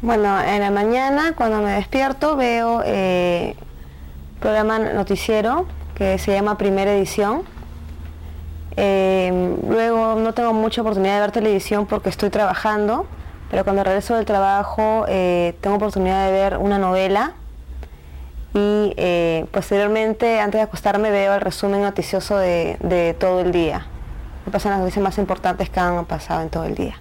Bueno, en la mañana cuando me despierto veo eh, programa noticiero que se llama Primera Edición. Eh, luego no tengo mucha oportunidad de ver televisión porque estoy trabajando, pero cuando regreso del trabajo eh, tengo oportunidad de ver una novela y eh, posteriormente, antes de acostarme, veo el resumen noticioso de, de todo el día. Me pasan las noticias más importantes que han pasado en todo el día.